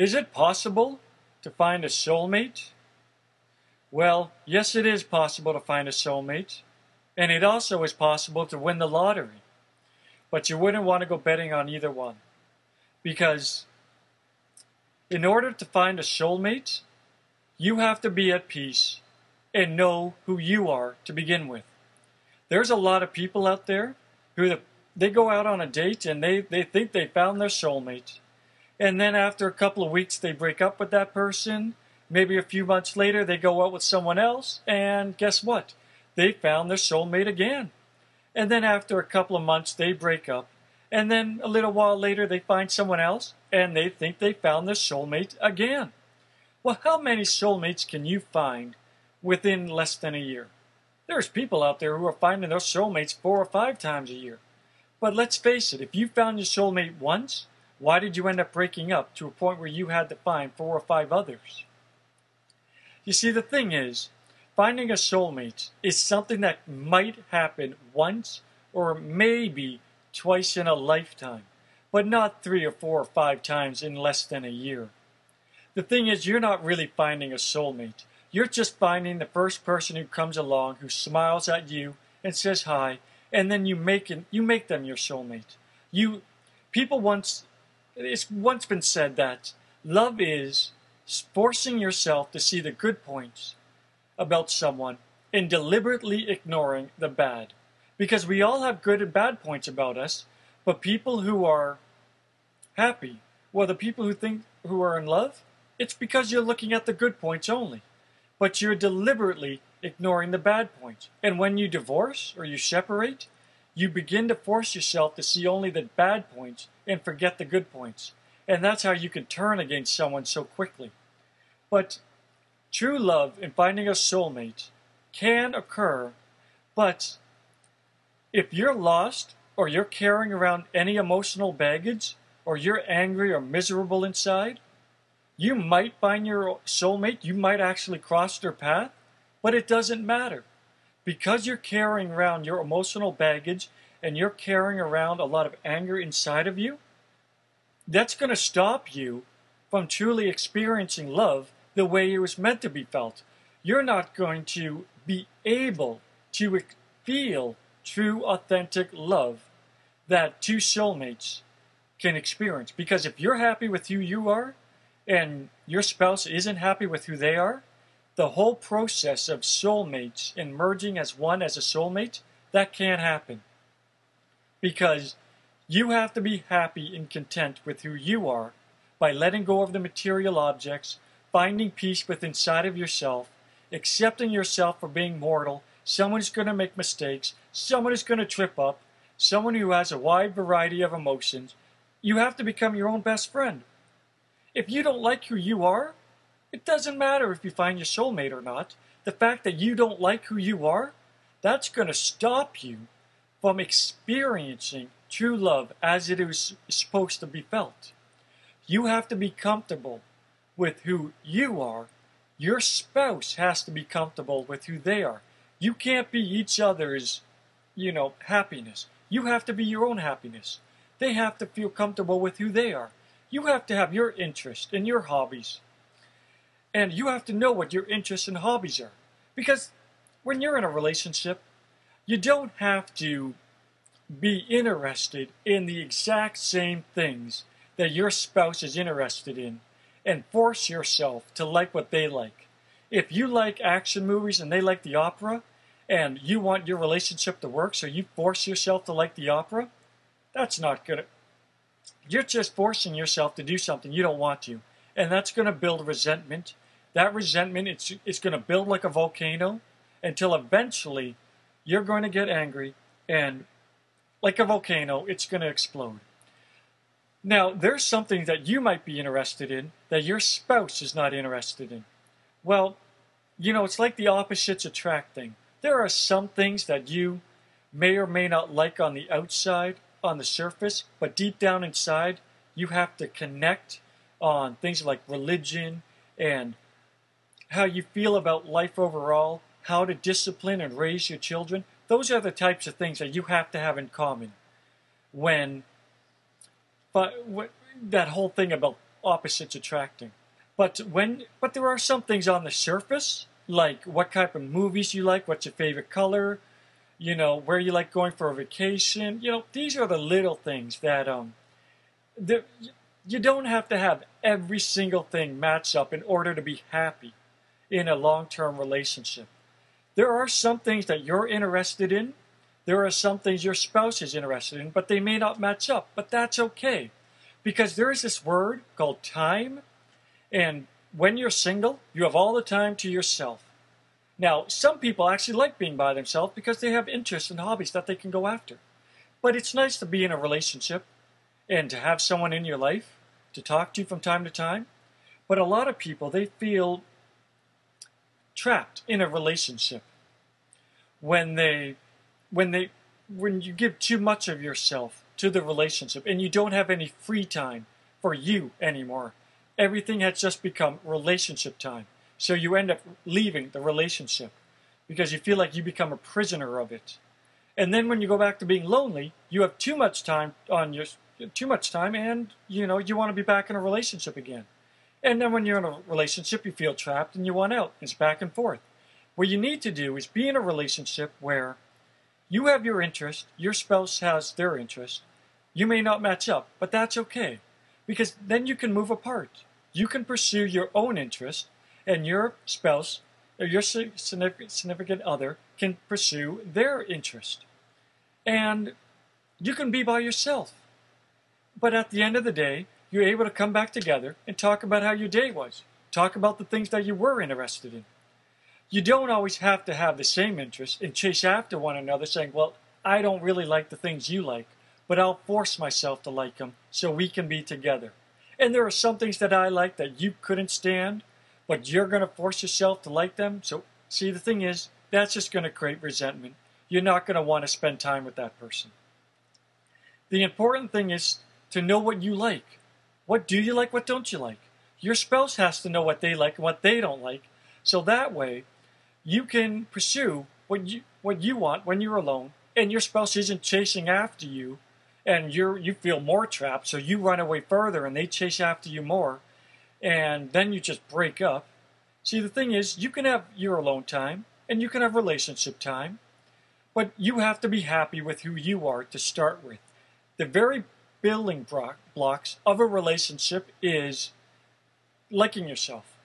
Is it possible to find a soulmate? Well, yes, it is possible to find a soulmate. And it also is possible to win the lottery. But you wouldn't want to go betting on either one. Because in order to find a soulmate, you have to be at peace and know who you are to begin with. There's a lot of people out there who they go out on a date and they, they think they found their soulmate. And then after a couple of weeks, they break up with that person. Maybe a few months later, they go out with someone else. And guess what? They found their soulmate again. And then after a couple of months, they break up. And then a little while later, they find someone else and they think they found their soulmate again. Well, how many soulmates can you find within less than a year? There's people out there who are finding their soulmates four or five times a year. But let's face it, if you found your soulmate once, why did you end up breaking up to a point where you had to find four or five others? You see, the thing is, finding a soulmate is something that might happen once or maybe twice in a lifetime, but not three or four or five times in less than a year. The thing is, you're not really finding a soulmate. You're just finding the first person who comes along who smiles at you and says hi, and then you make it, you make them your soulmate. You people once it's once been said that love is forcing yourself to see the good points about someone and deliberately ignoring the bad. Because we all have good and bad points about us, but people who are happy, well, the people who think who are in love, it's because you're looking at the good points only. But you're deliberately ignoring the bad points. And when you divorce or you separate, you begin to force yourself to see only the bad points and forget the good points. And that's how you can turn against someone so quickly. But true love and finding a soulmate can occur, but if you're lost or you're carrying around any emotional baggage or you're angry or miserable inside, you might find your soulmate, you might actually cross their path, but it doesn't matter. Because you're carrying around your emotional baggage and you're carrying around a lot of anger inside of you, that's going to stop you from truly experiencing love the way it was meant to be felt. You're not going to be able to feel true, authentic love that two soulmates can experience. Because if you're happy with who you are, and your spouse isn't happy with who they are, the whole process of soulmates and merging as one as a soulmate, that can't happen. Because you have to be happy and content with who you are by letting go of the material objects, finding peace within inside of yourself, accepting yourself for being mortal, someone who's going to make mistakes, someone who's going to trip up, someone who has a wide variety of emotions. You have to become your own best friend. If you don't like who you are, it doesn't matter if you find your soulmate or not. The fact that you don't like who you are, that's going to stop you from experiencing true love as it is supposed to be felt. You have to be comfortable with who you are. Your spouse has to be comfortable with who they are. You can't be each other's, you know, happiness. You have to be your own happiness. They have to feel comfortable with who they are. You have to have your interests and your hobbies. And you have to know what your interests and hobbies are. Because when you're in a relationship, you don't have to be interested in the exact same things that your spouse is interested in and force yourself to like what they like. If you like action movies and they like the opera, and you want your relationship to work, so you force yourself to like the opera, that's not gonna you're just forcing yourself to do something you don't want to. And that's going to build resentment. That resentment, it's, it's going to build like a volcano until eventually you're going to get angry and like a volcano, it's going to explode. Now, there's something that you might be interested in that your spouse is not interested in. Well, you know, it's like the opposites attract thing. There are some things that you may or may not like on the outside on the surface, but deep down inside, you have to connect on things like religion and how you feel about life overall, how to discipline and raise your children. Those are the types of things that you have to have in common when but that whole thing about opposites attracting. But when but there are some things on the surface, like what type of movies you like, what's your favorite color, you know, where you like going for a vacation. You know, these are the little things that um that you don't have to have every single thing match up in order to be happy in a long-term relationship. There are some things that you're interested in. There are some things your spouse is interested in, but they may not match up. But that's okay. Because there is this word called time. And when you're single, you have all the time to yourself. Now, some people actually like being by themselves because they have interests and hobbies that they can go after. But it's nice to be in a relationship and to have someone in your life to talk to from time to time. But a lot of people, they feel trapped in a relationship when they when they when you give too much of yourself to the relationship and you don't have any free time for you anymore. Everything has just become relationship time. So you end up leaving the relationship because you feel like you become a prisoner of it. And then when you go back to being lonely, you have too much time on your too much time and you know you want to be back in a relationship again. And then when you're in a relationship, you feel trapped and you want out. It's back and forth. What you need to do is be in a relationship where you have your interest, your spouse has their interest. You may not match up, but that's okay because then you can move apart. You can pursue your own interest, and your spouse or your significant other can pursue their interest. And you can be by yourself. But at the end of the day, you're able to come back together and talk about how your day was. Talk about the things that you were interested in. You don't always have to have the same interests and chase after one another saying, well, I don't really like the things you like, but I'll force myself to like them so we can be together. And there are some things that I like that you couldn't stand, but you're going to force yourself to like them. So, see, the thing is, that's just going to create resentment. You're not going to want to spend time with that person. The important thing is to know what you like. What do you like? What don't you like? Your spouse has to know what they like and what they don't like. So that way, you can pursue what you what you want when you're alone, and your spouse isn't chasing after you, and you're you feel more trapped. So you run away further, and they chase after you more, and then you just break up. See, the thing is, you can have your alone time, and you can have relationship time, but you have to be happy with who you are to start with. The very building blocks of a relationship is liking yourself.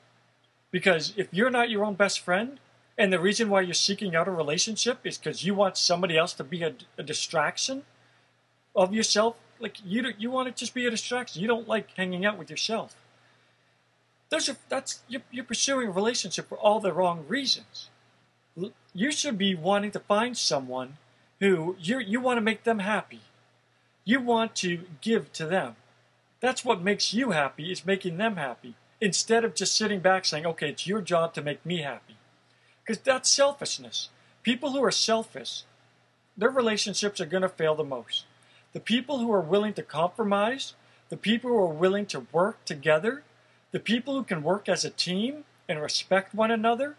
Because if you're not your own best friend, and the reason why you're seeking out a relationship is because you want somebody else to be a, a, distraction of yourself, like you you want to just be a distraction. You don't like hanging out with yourself. Those are that's you're, you're pursuing a relationship for all the wrong reasons. You should be wanting to find someone who you you want to make them happy you want to give to them. That's what makes you happy, is making them happy. Instead of just sitting back saying, okay, it's your job to make me happy. Because that's selfishness. People who are selfish, their relationships are going to fail the most. The people who are willing to compromise, the people who are willing to work together, the people who can work as a team and respect one another,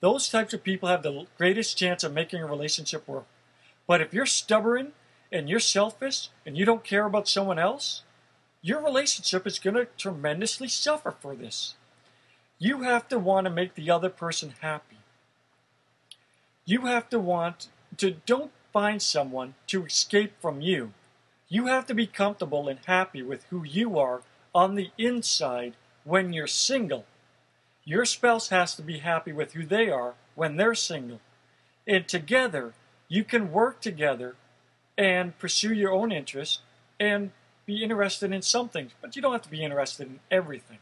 those types of people have the greatest chance of making a relationship work. But if you're stubborn and you're selfish and you don't care about someone else, your relationship is going to tremendously suffer for this. You have to want to make the other person happy. You have to want to, don't find someone to escape from you. You have to be comfortable and happy with who you are on the inside when you're single. Your spouse has to be happy with who they are when they're single. And together, you can work together and pursue your own interests and be interested in some things, but you don't have to be interested in everything.